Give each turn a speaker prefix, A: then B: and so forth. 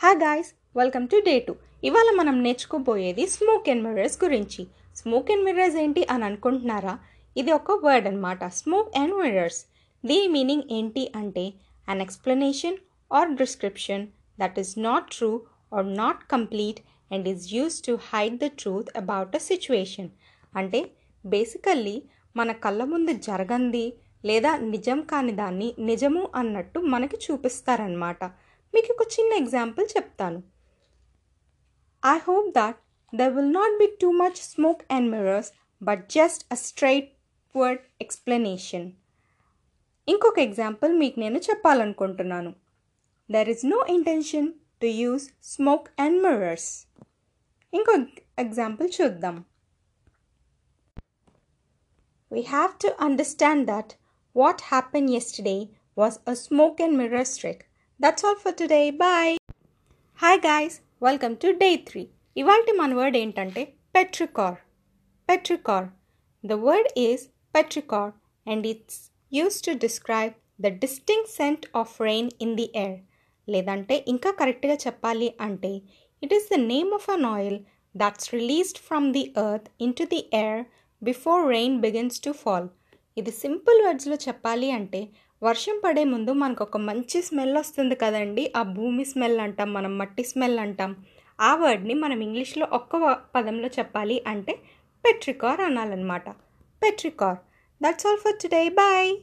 A: Hi guys welcome to day two ఇవాళ మనం నేర్చుకోబోయేది స్మోక్ అండ్ మిర్రర్స్ గురించి. స్మోక్ అండ్ మిర్రర్స్ ఏంటి అని అనుకుంటున్నారా? ఇది ఒక వర్డ్ అనమాట స్మోక్ అండ్ మిర్రర్స్ దీని మీనింగ్ ఏంటి అంటే an explanation or description that is not true or not complete and is use to hide the truth about a situation అంటే బేసికల్లీ మన కళ్ళ ముందు జరగంది లేదా నిజం కాని దాన్ని నిజము అన్నట్టు మనకి చూపిస్తారనమాట మీకు ఒక చిన్న ఎగ్జాంపుల్ చెప్తాను I hope that there will not be too much smoke and mirrors but just a straight word explanation ఇంకొక ఎగ్జాంపుల్ మీకు నేను చెప్పాలనుకుంటున్నాను there is no intention to use smoke and mirrors ఇంకో ఎగ్జాంపుల్ చూద్దాం We have to understand that what happened yesterday was a smoke and mirrors trick. That's all for today bye hi guys welcome to day three ఇవాళ మన word ఏంటంటే petrichor petrichor the word is petrichor and it's use to describe the distinct scent of rain in the air లేదంటే ఇంకా కరెక్ట్గా చెప్పాలి అంటే it is the name of an oil that's released from the earth into the air before rain begins to fall ఇది simple వర్డ్స్లో చెప్పాలి అంటే వర్షం పడే ముందు మనకు ఒక మంచి స్మెల్ వస్తుంది కదండి. ఆ భూమి స్మెల్ అంటాం మనం మట్టి స్మెల్ అంటాం. ఆ వర్డ్ని మనం ఇంగ్లీష్లో ఒక్క పదంలో చెప్పాలి అంటే petrichor అనాలన్నమాట. Petrichor. That's all for today bye